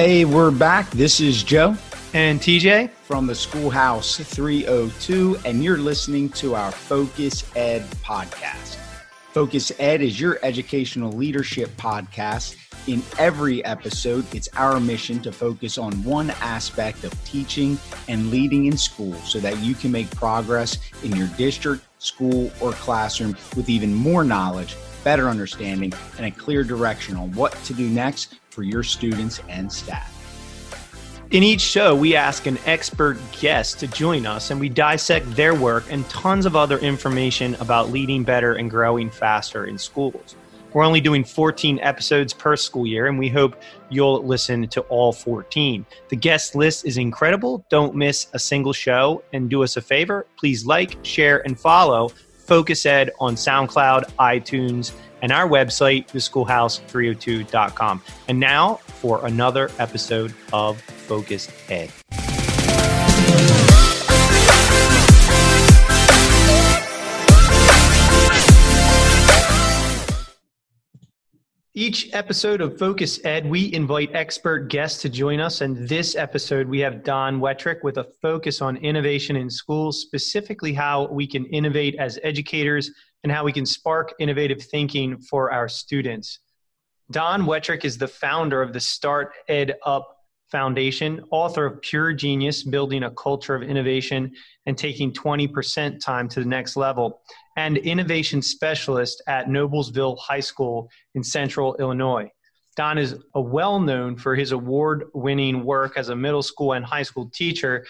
Hey, we're back. This is Joe and TJ from the Schoolhouse 302, and you're listening to our Focus Ed podcast. Focus Ed is your educational leadership podcast. In every episode, it's our mission to focus on one aspect of teaching and leading in school so that you can make progress in your district, school, or classroom with even more knowledge, better understanding, and a clear direction on what to do next for your students and staff. In each show, we ask an expert guest to join us and we dissect their work and tons of other information about leading better and growing faster in schools. We're only doing 14 episodes per school year, and we hope you'll listen to all 14. The guest list is incredible. Don't miss a single show. And do us a favor please like, share, and follow Focus Ed on SoundCloud, iTunes, and our website, theschoolhouse302.com. And now for another episode of Focus Ed. Each episode of Focus Ed, we invite expert guests to join us. And this episode, we have Don Wettrick with a focus on innovation in schools, specifically how we can innovate as educators and how we can spark innovative thinking for our students. Don Wettrick is the founder of the Start Ed Up Foundation, author of Pure Genius Building a Culture of Innovation and Taking 20% Time to the Next Level, and innovation specialist at Noblesville High School in central Illinois. Don is well known for his award winning work as a middle school and high school teacher,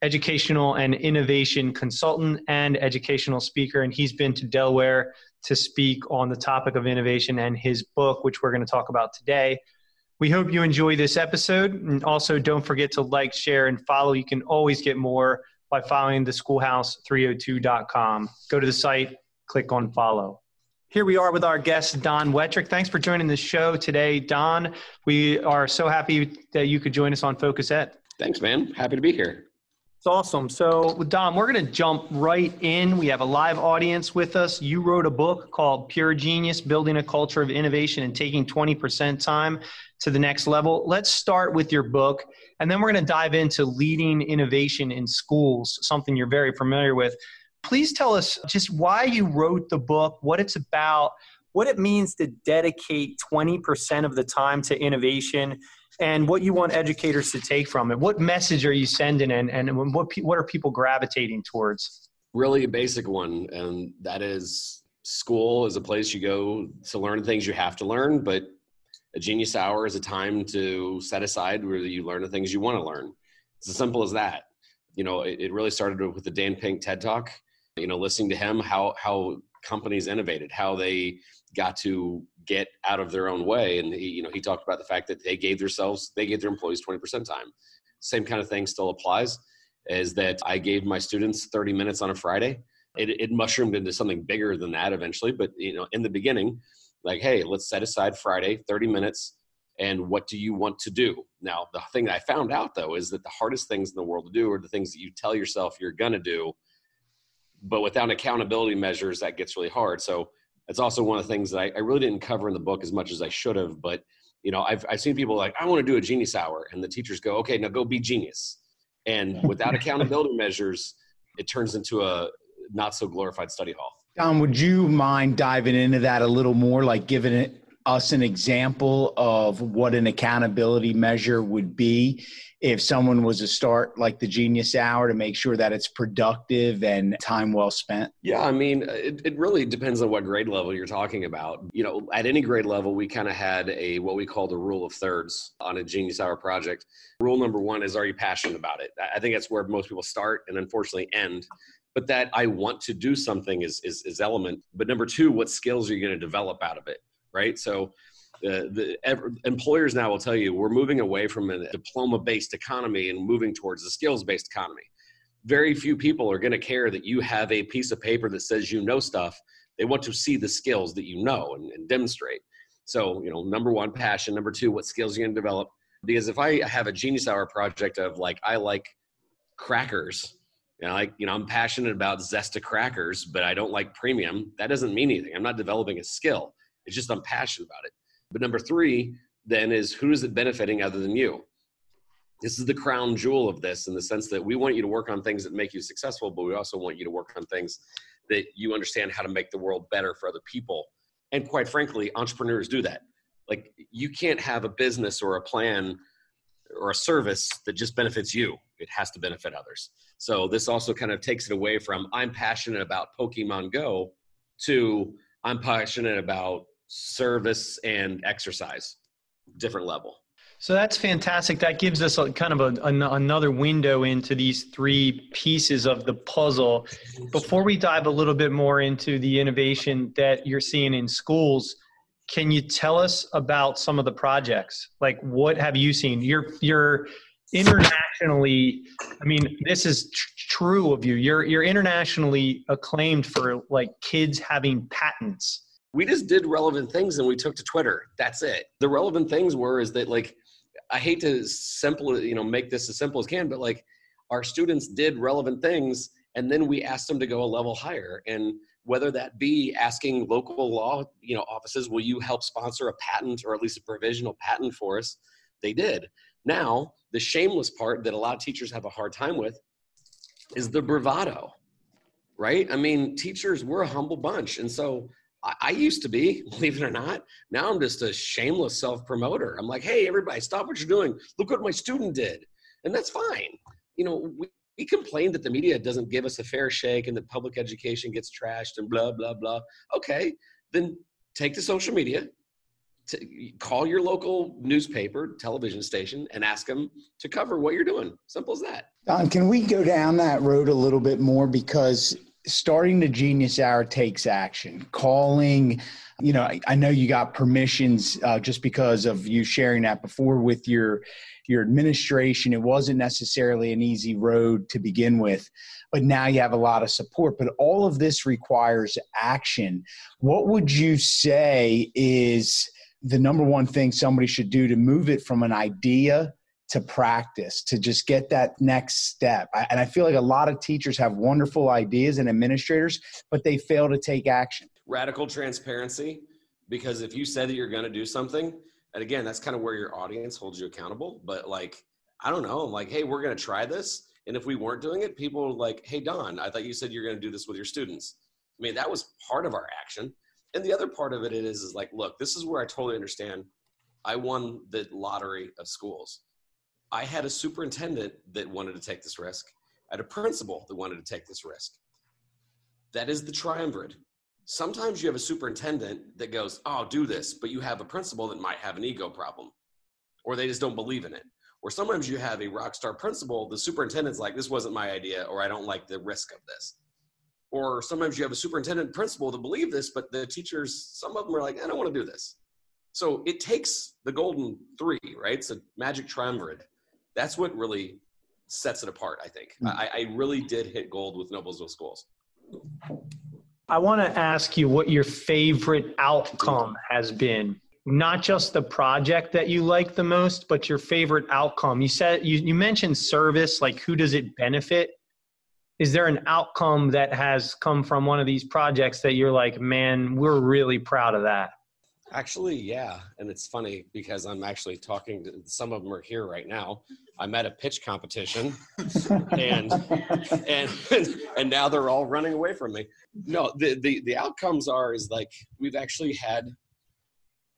educational and innovation consultant, and educational speaker. And he's been to Delaware to speak on the topic of innovation and his book, which we're going to talk about today. We hope you enjoy this episode. And also, don't forget to like, share, and follow. You can always get more by following the schoolhouse302.com. Go to the site, click on follow. Here we are with our guest, Don Wettrick. Thanks for joining the show today, Don. We are so happy that you could join us on Focus Ed. Thanks, man. Happy to be here. It's awesome. So, Don, we're going to jump right in. We have a live audience with us. You wrote a book called Pure Genius Building a Culture of Innovation and Taking 20% Time to the Next Level. Let's start with your book, and then we're going to dive into leading innovation in schools, something you're very familiar with. Please tell us just why you wrote the book, what it's about, what it means to dedicate 20% of the time to innovation, and what you want educators to take from it. What message are you sending, and, and what, what are people gravitating towards? Really, a basic one, and that is school is a place you go to learn things you have to learn, but a genius hour is a time to set aside where you learn the things you want to learn. It's as simple as that. You know, it, it really started with the Dan Pink TED Talk you know listening to him how how companies innovated how they got to get out of their own way. And he, you know he talked about the fact that they gave themselves they gave their employees 20% time. Same kind of thing still applies is that i gave my students 30 minutes on a friday. It, it mushroomed into something bigger than that eventually but you know in the beginning like hey let's set aside friday 30 minutes and what do you want to do? Now the thing i found out though is that the hardest things in the world to do are the things that you tell yourself you're going to do but without accountability measures, that gets really hard. So it's also one of the things that I, I really didn't cover in the book as much as I should have. But you know, I've I've seen people like, I want to do a genius hour, and the teachers go, okay, now go be genius. And without accountability measures, it turns into a not so glorified study hall. Don, would you mind diving into that a little more, like giving it us an example of what an accountability measure would be if someone was to start like the genius hour to make sure that it's productive and time well spent? Yeah i mean it, it really depends on what grade level you're talking about. You know at any grade level we kind of had a what we call the rule of thirds on a genius hour project. Rule number one is are you passionate about it? I think that's where most people start and unfortunately end. But that i want to do something is is, is element. But number two what skills are you going to develop out of it right? So uh, the ever, employers now will tell you we're moving away from a diploma based economy and moving towards a skills based economy. Very few people are going to care that you have a piece of paper that says you know stuff. They want to see the skills that you know and, and demonstrate. So, you know, number one, passion. Number two, what skills you're going to develop. Because if I have a genius hour project of like, I like crackers, you know, like, you know, I'm passionate about Zesta crackers, but I don't like premium. That doesn't mean anything. I'm not developing a skill. It's just I'm passionate about it. But number three then is who is it benefiting other than you? this is the crown jewel of this in the sense that we want you to work on things that make you successful, but we also want you to work on things that you understand how to make the world better for other people. And quite frankly, entrepreneurs do that. Like you can't have a business or a plan or a service that just benefits you. It has to benefit others. So this also kind of takes it away from I'm passionate about Pokemon Go to I'm passionate about service and exercise, different level. So that's fantastic. That gives us a, kind of a, an, another window into these three pieces of the puzzle. Before we dive a little bit more into the innovation that you're seeing in schools, can you tell us about some of the projects? Like, what have you seen? You're you're internationally. I mean, this is tr- true of you. You're you're internationally acclaimed for like kids having patents. We just did relevant things and we took to Twitter. That's it. The relevant things were is that like I hate to simple, you know, make this as simple as can, but like our students did relevant things and then we asked them to go a level higher. And whether that be asking local law, you know, offices, will you help sponsor a patent or at least a provisional patent for us? They did. Now, the shameless part that a lot of teachers have a hard time with is the bravado, right? I mean, teachers, we're a humble bunch. And so I, used to be, believe it or not. Now I'm just a shameless self promoter. I'm like, hey, everybody, stop what you're doing. Look what my student did. And that's fine. You know, we, we complain that the media doesn't give us a fair shake and that public education gets trashed and blah, blah, blah. Okay, then take to social media, to call your local newspaper, television station, and ask them to cover what you're doing. Simple as that. Don, can we go down that road a little bit more? Because starting the genius hour takes action calling you know i, I know you got permissions uh, just because of you sharing that before with your your administration. It wasn't necessarily an easy road to begin with but now you have a lot of support. But all of this requires action. What would you say is the number one thing somebody should do to move it from an idea to practice to just get that next step. and I feel like a lot of teachers have wonderful ideas and administrators, but they fail to take action. Radical transparency, because if you said that you're going to do something, and again, that's kind of where your audience holds you accountable. But like, I don't know, like, hey, we're going to try this. And if we weren't doing it, people were like, hey, Don, I thought you said you're going to do this with your students. I mean, that was part of our action. And the other part of it is, is like, look, this is where I totally understand. I won the lottery of schools. I had a superintendent that wanted to take this risk. I had a principal that wanted to take this risk. That is the triumvirate. Sometimes you have a superintendent that goes, Oh, do this, but you have a principal that might have an ego problem or they just don't believe in it. Or sometimes you have a rock star principal, the superintendent's like, This wasn't my idea, or I don't like the risk of this. Or sometimes you have a superintendent principal that believe this, but the teachers, some of them are like, I don't want to do this. So it takes the golden three, right? It's a magic triumvirate that's what really sets it apart. I think mm-hmm. I, I really did hit gold with Noblesville schools. I want to ask you what your favorite outcome has been. Not just the project that you like the most, but your favorite outcome. You said you, you mentioned service, like who does it benefit? Is there an outcome that has come from one of these projects that you're like, man, we're really proud of that? Actually, yeah. And it's funny because I'm actually talking to some of them are here right now. I'm at a pitch competition and and and now they're all running away from me. No, the, the the outcomes are is like we've actually had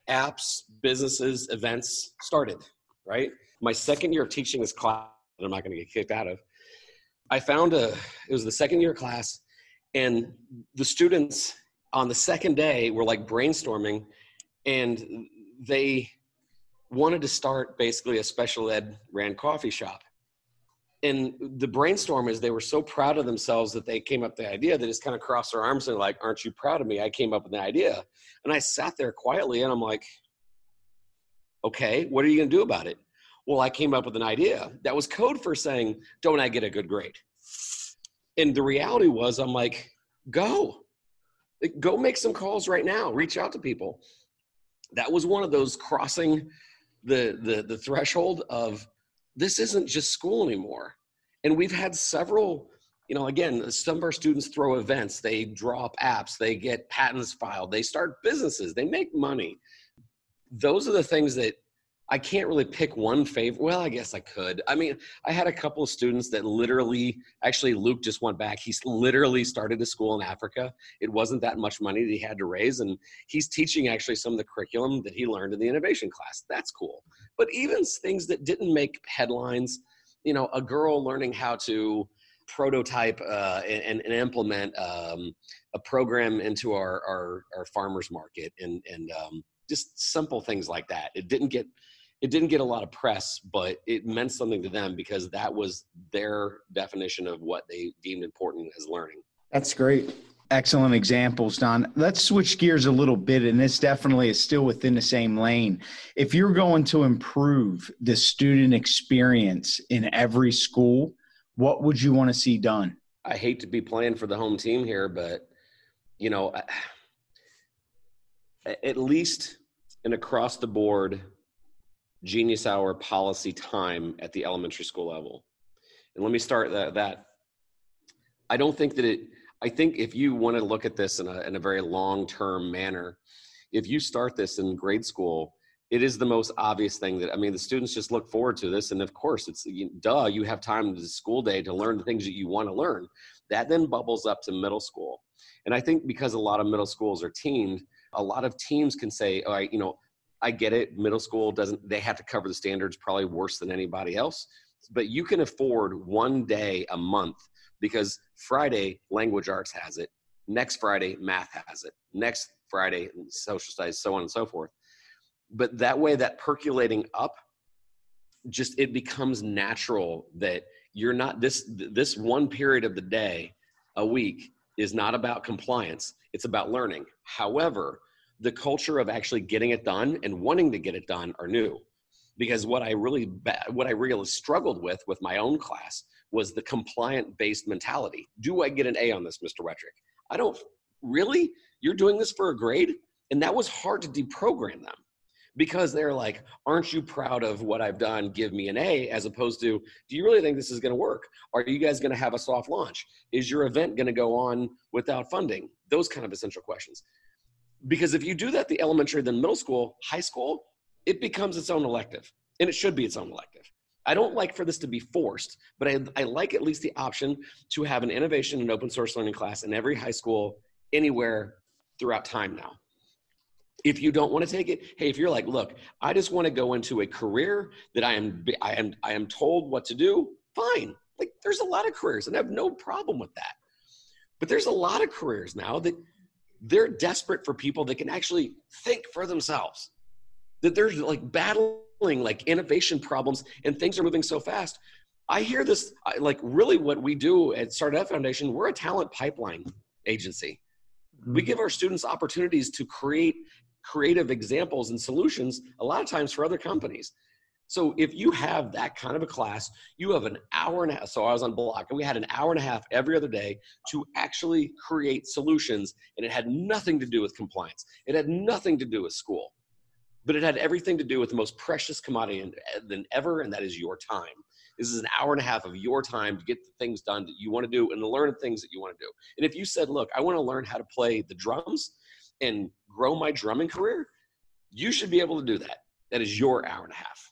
apps, businesses, events started, right? My second year of teaching this class that I'm not gonna get kicked out of. I found a it was the second year class and the students on the second day were like brainstorming and they wanted to start basically a special ed ran coffee shop. And the brainstorm is they were so proud of themselves that they came up with the idea. That just kind of crossed their arms. And like aren't you proud of me? I came up with the idea. And i sat there quietly and i'm like okay what are you going to do about it? Well i came up with an idea that was code for saying don't i get a good grade? And the reality was i'm like go. Go make some calls right now. Reach out to people that was one of those crossing the the the threshold of this isn't just school anymore. And we've had several you know again some of our students throw events they drop apps they get patents filed they start businesses they make money. Those are the things that I can't really pick one favorite. Well, I guess I could. I mean, I had a couple of students that literally, actually, Luke just went back. He's literally started a school in Africa. It wasn't that much money that he had to raise, and he's teaching actually some of the curriculum that he learned in the innovation class. That's cool. But even things that didn't make headlines, you know, a girl learning how to prototype uh, and, and, implement um, a program into our, our, our farmers market and, and um, just simple things like that. It didn't get it didn't get a lot of press, but it meant something to them because that was their definition of what they deemed important as learning. That's great. Excellent examples, Don. Let's switch gears a little bit, and this definitely is still within the same lane. If you're going to improve the student experience in every school, what would you want to see done? I hate to be playing for the home team here, but you know, at least an across the board genius hour policy time at the elementary school level. And let me start that, that I don't think that it, I think if you want to look at this in a, in a very long term manner, if you start this in grade school, it is the most obvious thing that I mean, the students just look forward to this. And of course, it's you, duh, you have time the school day to learn the things that you want to learn. That then bubbles up to middle school. And I think because a lot of middle schools are teamed, a lot of teams can say, all right, you know, I get it. Middle school doesn't, they have to cover the standards probably worse than anybody else. But you can afford one day a month because Friday, language arts has it. Next Friday, math has it. Next Friday, social studies, so on and so forth. But that way, that percolating up, just it becomes natural that you're not this this one period of the day a week is not about compliance it's about learning however the culture of actually getting it done and wanting to get it done are new. Because what i really what i really struggled with with my own class was the compliant based mentality. Do i get an a on this mr Wettrick? i don't really? You're doing this for a grade? And that was hard to deprogram them. Because they're like aren't you proud of what i've done? Give me an a as opposed to do you really think this is going to work? Are you guys going to have a soft launch? Is your event going to go on without funding? Those kind of essential questions because if you do that the elementary then middle school high school it becomes its own elective and it should be its own elective. I don't like for this to be forced but i, I like at least the option to have an innovation and open source learning class in every high school anywhere throughout time now. If you don't want to take it hey if you're like look i just want to go into a career that i am i am i am told what to do fine. Like there's a lot of careers and i have no problem with that. But there's a lot of careers now that they're desperate for people that can actually think for themselves. That they're like battling like innovation problems and things are moving so fast. I hear this like really what we do at Startup Foundation, we're a talent pipeline agency. We mm-hmm. give our students opportunities to create creative examples and solutions a lot of times for other companies. So if you have that kind of a class, you have an hour and a half. So I was on block and we had an hour and a half every other day to actually create solutions. And it had nothing to do with compliance. It had nothing to do with school, but it had everything to do with the most precious commodity eh, than ever. And that is your time. This is an hour and a half of your time to get the things done that you want to do and to learn the things that you want to do. And if you said, look, I want to learn how to play the drums and grow my drumming career, you should be able to do that. That is your hour and a half.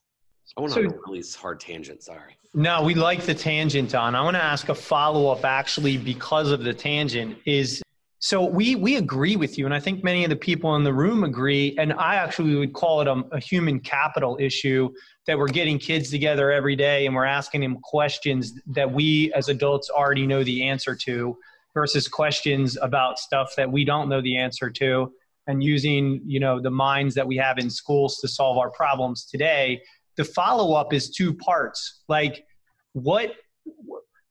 I went so, on a really hard tangent. Sorry. No, we like the tangent, Don. I want to ask a follow up actually because of the tangent. Is so we we agree with you, and I think many of the people in the room agree. And I actually would call it a, a human capital issue that we're getting kids together every day and we're asking them questions that we as adults already know the answer to, versus questions about stuff that we don't know the answer to, and using you know the minds that we have in schools to solve our problems today the follow up is two parts. Like, what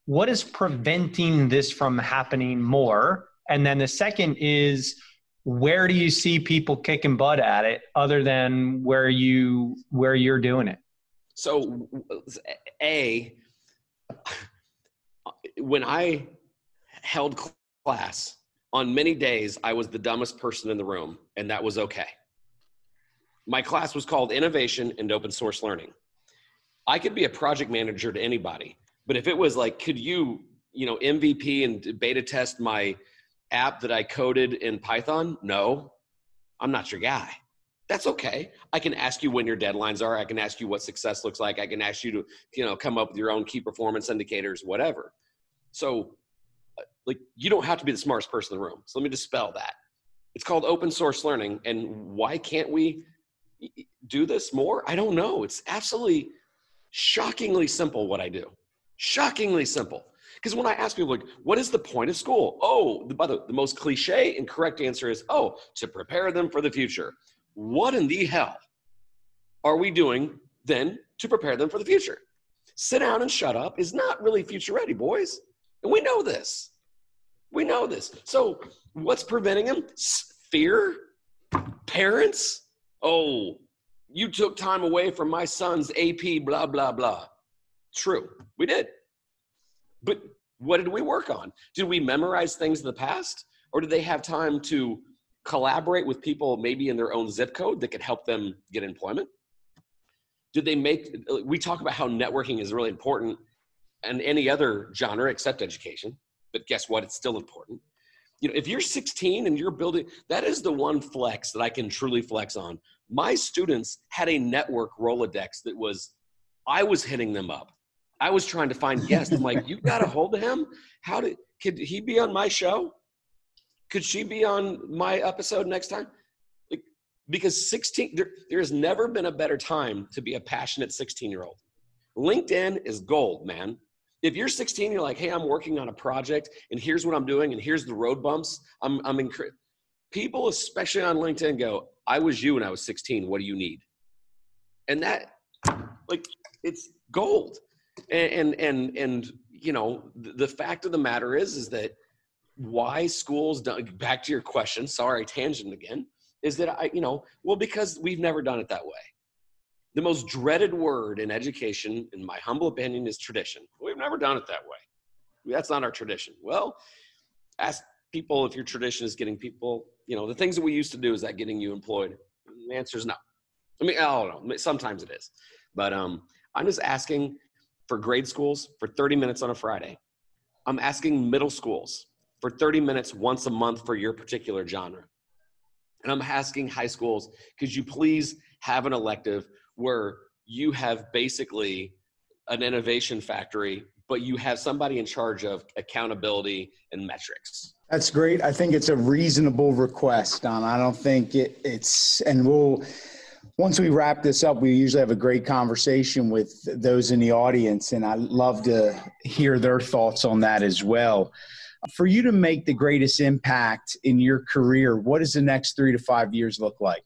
what is preventing this from happening more? And then the second is where do you see people kicking butt at it other than where you where you're doing it? So, a when I held class on many days, I was the dumbest person in the room, and that was okay my class was called Innovation and Open Source Learning. I could be a project manager to anybody, but if it was like, could you, you know, MVP and beta test my app that I coded in Python? No, I'm not your guy. That's okay. I can ask you when your deadlines are. I can ask you what success looks like. I can ask you to, you know, come up with your own key performance indicators, whatever. So, uh, like, you don't have to be the smartest person in the room. So let me dispel that. It's called open source learning. And why can't we do this more? I don't know. It's absolutely shockingly simple what I do. Shockingly simple. Because when I ask people, like, what is the point of school? Oh, the, by the, the most cliche and correct answer is, oh, to prepare them for the future. What in the hell are we doing then to prepare them for the future? Sit down and shut up is not really future ready, boys. And we know this. We know this. So, what's preventing them? Fear? Parents? Oh, you took time away from my son's AP, blah, blah, blah. True, we did. But what did we work on? Did we memorize things in the past? Or did they have time to collaborate with people maybe in their own zip code that could help them get employment? Did they make, we talk about how networking is really important and any other genre except education, but guess what? It's still important. You know, if you're 16 and you're building, that is the one flex that I can truly flex on. My students had a network Rolodex that was, I was hitting them up. I was trying to find guests. I'm like, you got a hold of him? How did could he be on my show? Could she be on my episode next time? Like, because 16, there, there has never been a better time to be a passionate 16 year old. LinkedIn is gold, man. If you're 16, you're like, hey, I'm working on a project, and here's what I'm doing, and here's the road bumps. I'm, I'm incre- people, especially on LinkedIn, go, I was you when I was 16. What do you need? And that, like, it's gold and and and you know the fact of the matter is is that why schools don't back to your question sorry tangent again is that i you know well because we've never done it that way the most dreaded word in education in my humble opinion is tradition. We've never done it that way. That's not our tradition. Well ask people if your tradition is getting people you know the things that we used to do is that getting you employed? The answer is no. I mean i don't know. Sometimes it is. But um i'm just asking for grade schools for 30 minutes on a Friday. I'm asking middle schools for 30 minutes once a month for your particular genre. And I'm asking high schools, could you please have an elective where you have basically an innovation factory, but you have somebody in charge of accountability and metrics? That's great. I think it's a reasonable request, Don. I don't think it, it's, and we'll, once we wrap this up, we usually have a great conversation with those in the audience, and I love to hear their thoughts on that as well. For you to make the greatest impact in your career, what does the next three to five years look like?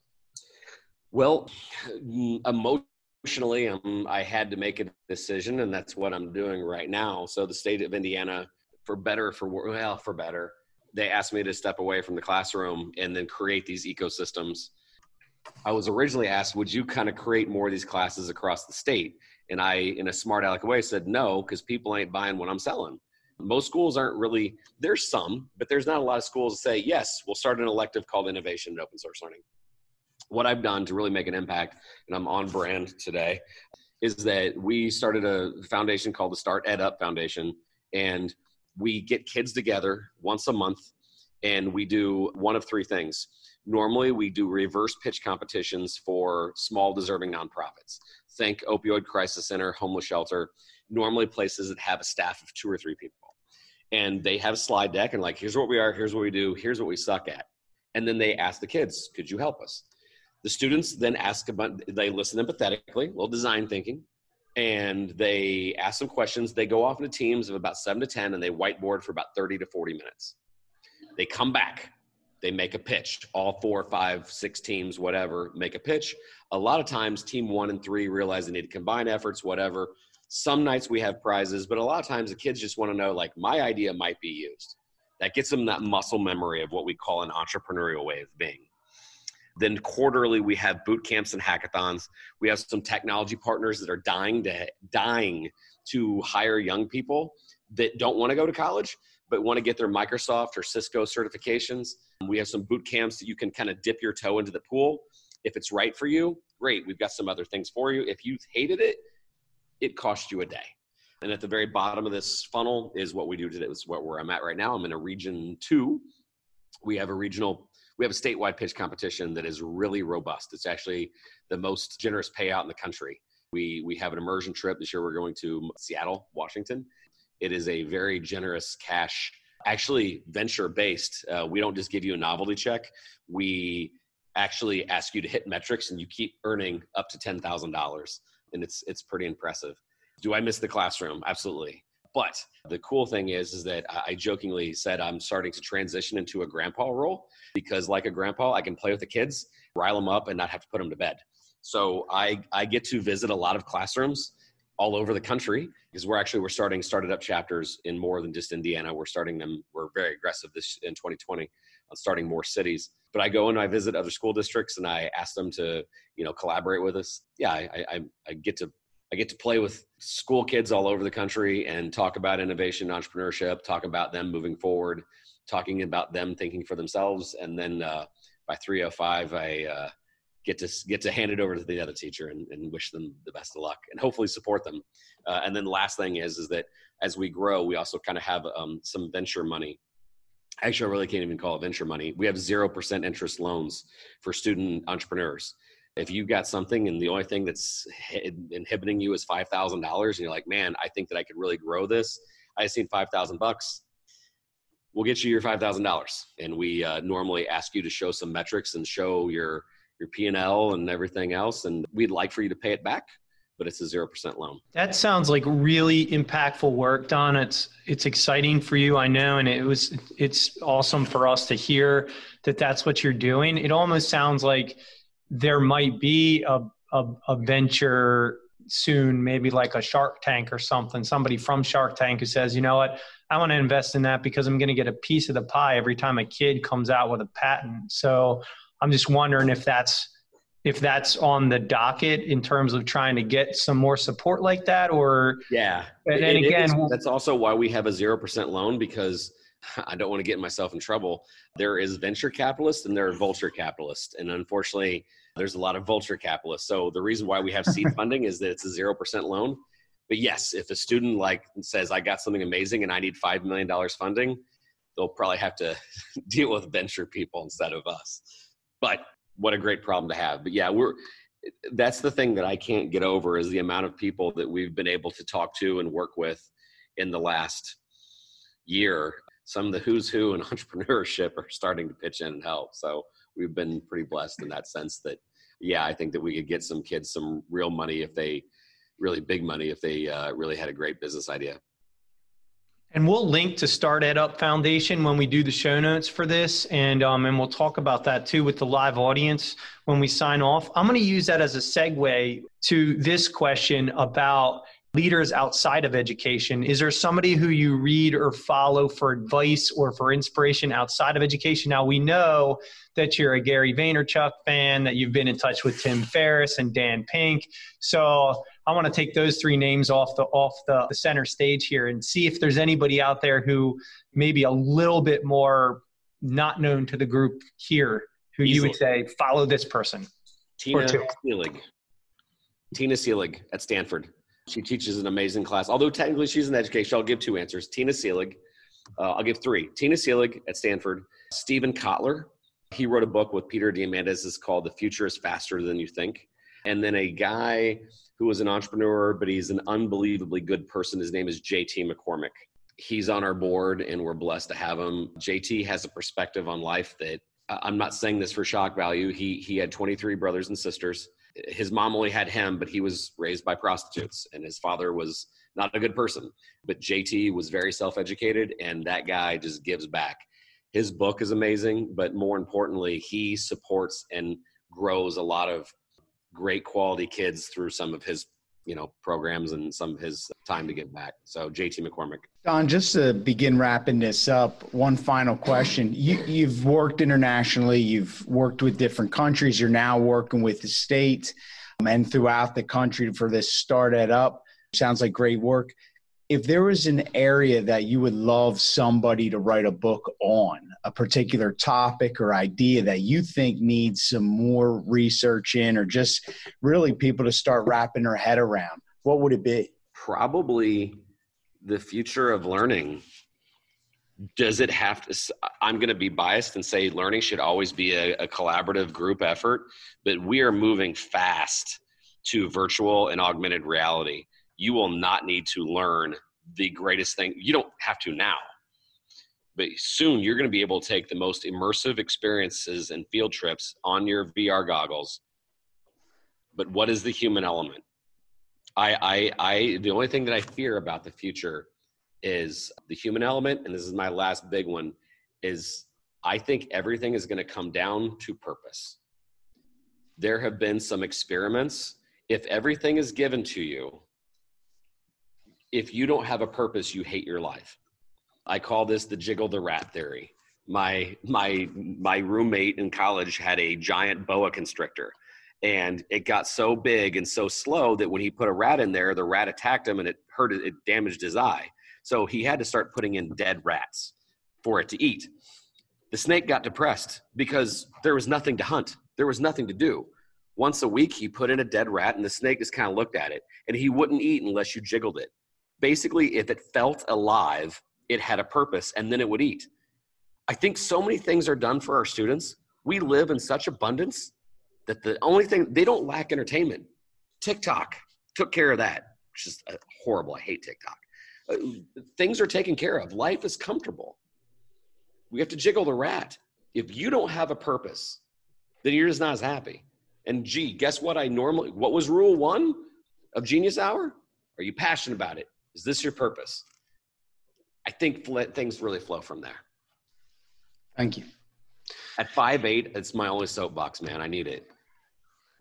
Well, emotionally, um, I had to make a decision, and that's what I'm doing right now. So, the state of Indiana, for better, for well, for better, they asked me to step away from the classroom and then create these ecosystems I was originally asked, would you kind of create more of these classes across the state? And I, in a smart aleck way, said no, because people ain't buying what I'm selling. Most schools aren't really, there's some, but there's not a lot of schools that say, yes, we'll start an elective called Innovation and Open Source Learning. What I've done to really make an impact, and I'm on brand today, is that we started a foundation called the Start Ed Up Foundation. And we get kids together once a month and we do one of three things Normally, we do reverse pitch competitions for small, deserving nonprofits. Think Opioid Crisis Center, Homeless Shelter, normally places that have a staff of two or three people. And they have a slide deck and, like, here's what we are, here's what we do, here's what we suck at. And then they ask the kids, could you help us? The students then ask about, they listen empathetically, a little design thinking, and they ask some questions. They go off into teams of about seven to 10 and they whiteboard for about 30 to 40 minutes. They come back. They make a pitch. All four five six teams whatever make a pitch. A lot of times team one and three realize they need to combine efforts whatever. Some nights we have prizes but a lot of times the kids just want to know like my idea might be used. That gets them that muscle memory of what we call an entrepreneurial way of being then quarterly we have boot camps and hackathons we have some technology partners that are dying to dying to hire young people that don't want to go to college but want to get their Microsoft or Cisco certifications. We have some boot camps that you can kind of dip your toe into the pool. If it's right for you, great. We've got some other things for you. If you hated it, it cost you a day. And at the very bottom of this funnel is what we do today. It's what where I'm at right now. I'm in a region two. We have a regional we have a statewide pitch competition that is really robust. It's actually the most generous payout in the country. We we have an immersion trip this year. We're going to Seattle, Washington. It is a very generous cash, actually venture based. Uh, we don't just give you a novelty check. We actually ask you to hit metrics, and you keep earning up to ten thousand dollars, and it's it's pretty impressive. Do I miss the classroom? Absolutely. But the cool thing is, is that I jokingly said I'm starting to transition into a grandpa role because, like a grandpa, I can play with the kids, rile them up, and not have to put them to bed. So I I get to visit a lot of classrooms all over the country because we're actually we're starting started up chapters in more than just Indiana. We're starting them. We're very aggressive this in 2020 on starting more cities. But I go and I visit other school districts and I ask them to you know collaborate with us. Yeah, I I, I get to I get to play with school kids all over the country and talk about innovation, entrepreneurship, talk about them moving forward, talking about them thinking for themselves. And then uh, by 305, I uh, get to get to hand it over to the other teacher and, and wish them the best of luck and hopefully support them. Uh, and then the last thing is is that as we grow, we also kind of have um, some venture money. Actually, I really can't even call it venture money. We have zero percent interest loans for student entrepreneurs if you got something and the only thing that's inhibiting you is five thousand dollars, and you're like, man, I think that I could really grow this. I need five thousand bucks. We'll get you your five thousand dollars, and we uh, normally ask you to show some metrics and show your your P and L and everything else, and we'd like for you to pay it back but it's a zero percent loan. That sounds like really impactful work, Don. It's it's exciting for you, I know, and it was it's awesome for us to hear that that's what you're doing. It almost sounds like there might be a, a, a venture soon, maybe like a Shark Tank or something, somebody from Shark Tank who says, you know what, I want to invest in that because I'm going to get a piece of the pie every time a kid comes out with a patent. So I'm just wondering if that's if that's on the docket in terms of trying to get some more support like that or yeah. And, and again that's also why we have a 0% loan because I don't want to get myself in trouble. There is venture capitalists and there are vulture capitalists. And unfortunately, there's a lot of vulture capitalists. So the reason why we have seed funding is that it's a 0% loan. But yes, if a student like says, I got something amazing and I need $5 million funding, they'll probably have to deal with venture people instead of us. But what a great problem to have. But yeah, we're, that's the thing that I can't get over is the amount of people that we've been able to talk to and work with in the last year some of the who's who in entrepreneurship are starting to pitch in and help. So we've been pretty blessed in that sense that, yeah, I think that we could get some kids some real money if they, really big money if they uh, really had a great business idea. And we'll link to Start Ed Up Foundation when we do the show notes for this, and um, and we'll talk about that too with the live audience when we sign off. I'm going to use that as a segue to this question about leaders outside of education? Is there somebody who you read or follow for advice or for inspiration outside of education? Now, we know that you're a Gary Vaynerchuk fan, that you've been in touch with Tim Ferriss and Dan Pink. So I want to take those three names off the off the, the center stage here and see if there's anybody out there who maybe a little bit more not known to the group here who Easily. you would say follow this person. Tina Seelig. Tina Seelig at Stanford. She teaches an amazing class. Although technically she's in education, I'll give two answers. Tina Seelig, uh, I'll give three. Tina Seelig at Stanford. Steven Kotler, he wrote a book with Peter Diamandis. It's called The Future is Faster Than You Think. And then a guy who was an entrepreneur, but he's an unbelievably good person. His name is JT McCormick. He's on our board and we're blessed to have him. JT has a perspective on life that I'm not saying this for shock value. He, he had 23 brothers and sisters his mom only had him, but he was raised by prostitutes, and his father was not a good person. But JT was very self educated, and that guy just gives back. His book is amazing, but more importantly, he supports and grows a lot of great quality kids through some of his you know programs and some of his time to give back so jt mccormick don just to begin wrapping this up one final question. You, you've worked internationally you've worked with different countries you're now working with the state um, and throughout the country for this Start Ed Up. Sounds like great work. If there was an area that you would love somebody to write a book on, a particular topic or idea that you think needs some more research in, or just really people to start wrapping their head around, what would it be? Probably the future of learning. does it have to i'm going to be biased and say learning should always be a, a, collaborative group effort but we are moving fast to virtual and augmented reality. You will not need to learn the greatest thing you don't have to now but soon you're going to be able to take the most immersive experiences and field trips on your vr goggles. But what is the human element i i i the only thing that i fear about the future is the human element and this is my last big one is i think everything is going to come down to purpose. There have been some experiments. If everything is given to you if you don't have a purpose you hate your life. I call this the jiggle the rat theory. My my my roommate in college had a giant boa constrictor and it got so big and so slow that when he put a rat in there the rat attacked him and it hurt it damaged his eye so he had to start putting in dead rats for it to eat. The snake got depressed because there was nothing to hunt, there was nothing to do. Once a week, he put in a dead rat, and the snake just kind of looked at it, and he wouldn't eat unless you jiggled it. Basically, if it felt alive, it had a purpose, and then it would eat. I think so many things are done for our students. We live in such abundance that the only thing they don't lack entertainment. TikTok took care of that, which is uh, horrible. I hate TikTok. Uh, things are taken care of. Life is comfortable. We have to jiggle the rat. If you don't have a purpose, then you're just not as happy. And gee, guess what? I normally, what was rule one of Genius Hour? Are you passionate about it? Is this your purpose? I think things really flow from there. Thank you. At five eight, it's my only soapbox, man. I need it.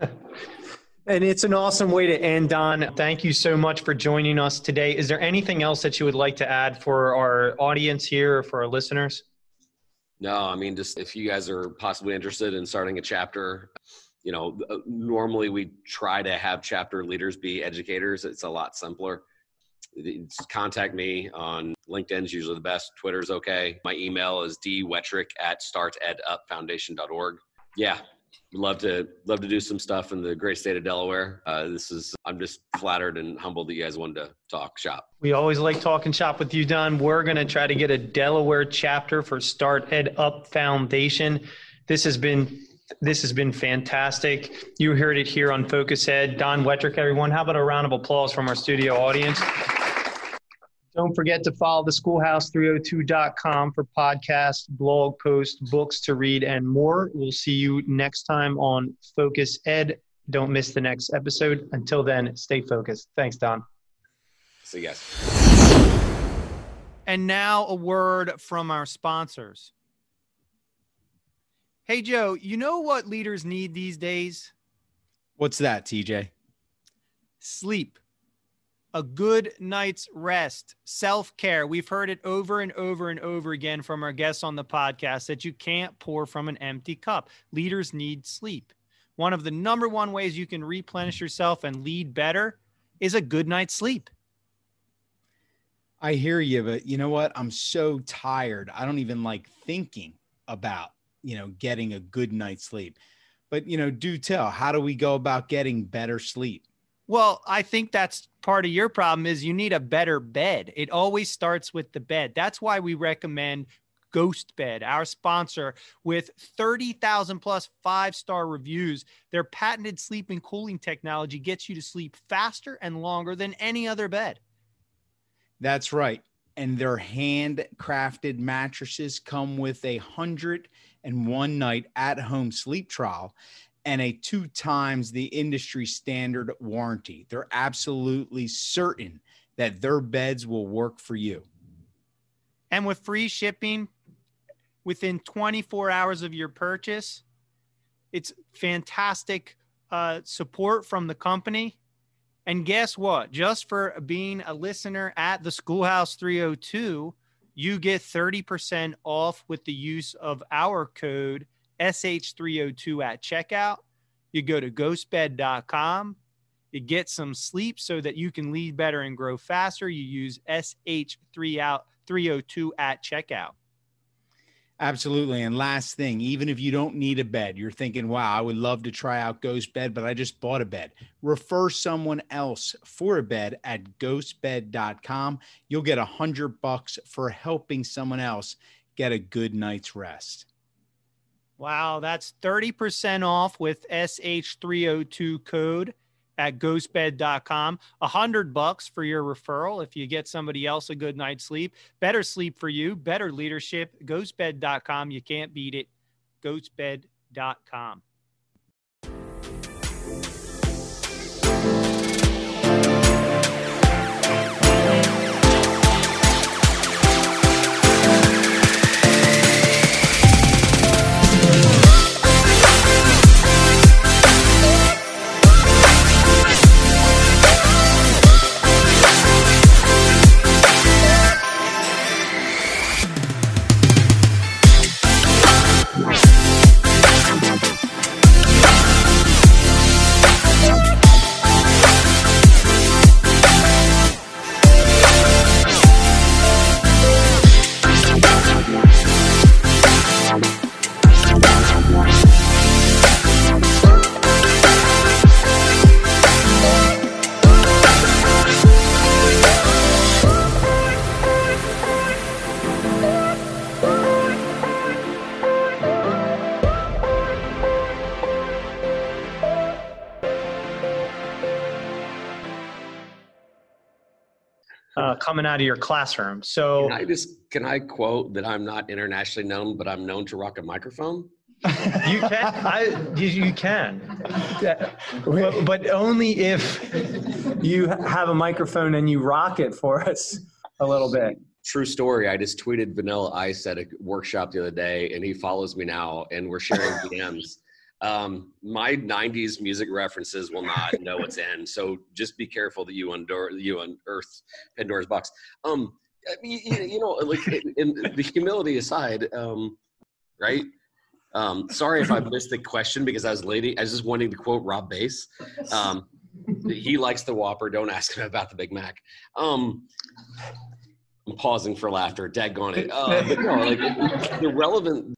And it's an awesome way to end, Don. Thank you so much for joining us today. Is there anything else that you would like to add for our audience here or for our listeners? No, I mean, just if you guys are possibly interested in starting a chapter, you know, uh, normally we try to have chapter leaders be educators. It's a lot simpler. Contact me on LinkedIn's usually the best. Twitter's okay. My email is dwetrick at startedupfoundation.org. Yeah, love to love to do some stuff in the great state of Delaware. Uh, this is I'm just flattered and humbled that you guys wanted to talk shop. We always like talking shop with you, Don. We're going to try to get a Delaware chapter for Start Ed Up Foundation. This has been this has been fantastic. You heard it here on Focus Ed. Don Wettrick, everyone. How about a round of applause from our studio audience? Don't forget to follow the schoolhouse302.com for podcasts, blog posts, books to read, and more. We'll see you next time on Focus Ed. Don't miss the next episode. Until then, stay focused. Thanks, Don. See you guys. And now a word from our sponsors. Hey, Joe, you know what leaders need these days? What's that, TJ? Sleep a good night's rest, self care. We've heard it over and over and over again from our guests on the podcast that you can't pour from an empty cup. Leaders need sleep. One of the number one ways you can replenish yourself and lead better is a good night's sleep. I hear you, but you know what? I'm so tired. I don't even like thinking about, you know, getting a good night's sleep. But, you know, do tell, how do we go about getting better sleep? Well, I think that's part of your problem is you need a better bed. It always starts with the bed. That's why we recommend Ghost Bed, our sponsor, with 30,000 plus five star reviews. Their patented sleep and cooling technology gets you to sleep faster and longer than any other bed. That's right. And their handcrafted mattresses come with a hundred and one night at home sleep trial and a two times the industry standard warranty. They're absolutely certain that their beds will work for you. And with free shipping within 24 hours of your purchase, it's fantastic uh, support from the company. And guess what? Just for being a listener at the Schoolhouse 302, you get 30% off with the use of our code SH302 at checkout. You go to ghostbed.com. You get some sleep so that you can lead better and grow faster. You use SH302 at checkout. Absolutely. And last thing, even if you don't need a bed, you're thinking, wow, I would love to try out Ghost Bed, but I just bought a bed. Refer someone else for a bed at ghostbed.com. You'll get a hundred bucks for helping someone else get a good night's rest. Wow, that's 30% off with SH302 code at ghostbed.com. A hundred bucks for your referral if you get somebody else a good night's sleep. Better sleep for you, better leadership. Ghostbed.com. You can't beat it. Ghostbed.com. coming out of your classroom. So can I just can I quote that I'm not internationally known, but I'm known to rock a microphone. you can, I, you, can, but, but only if you have a microphone and you rock it for us a little bit. True story. I just tweeted Vanilla Ice at a workshop the other day, and he follows me now, and we're sharing DMs. Um, my '90s music references will not know what's in, so just be careful that you unearth you unearth Pandora's box. Um, you, you know, like in, in the humility aside, um, right? Um, sorry if I missed the question because I was lady. I was just wanting to quote Rob Base. Um, he likes the Whopper. Don't ask him about the Big Mac. Um, I'm pausing for laughter. Daggone it. Uh, no, like the relevant,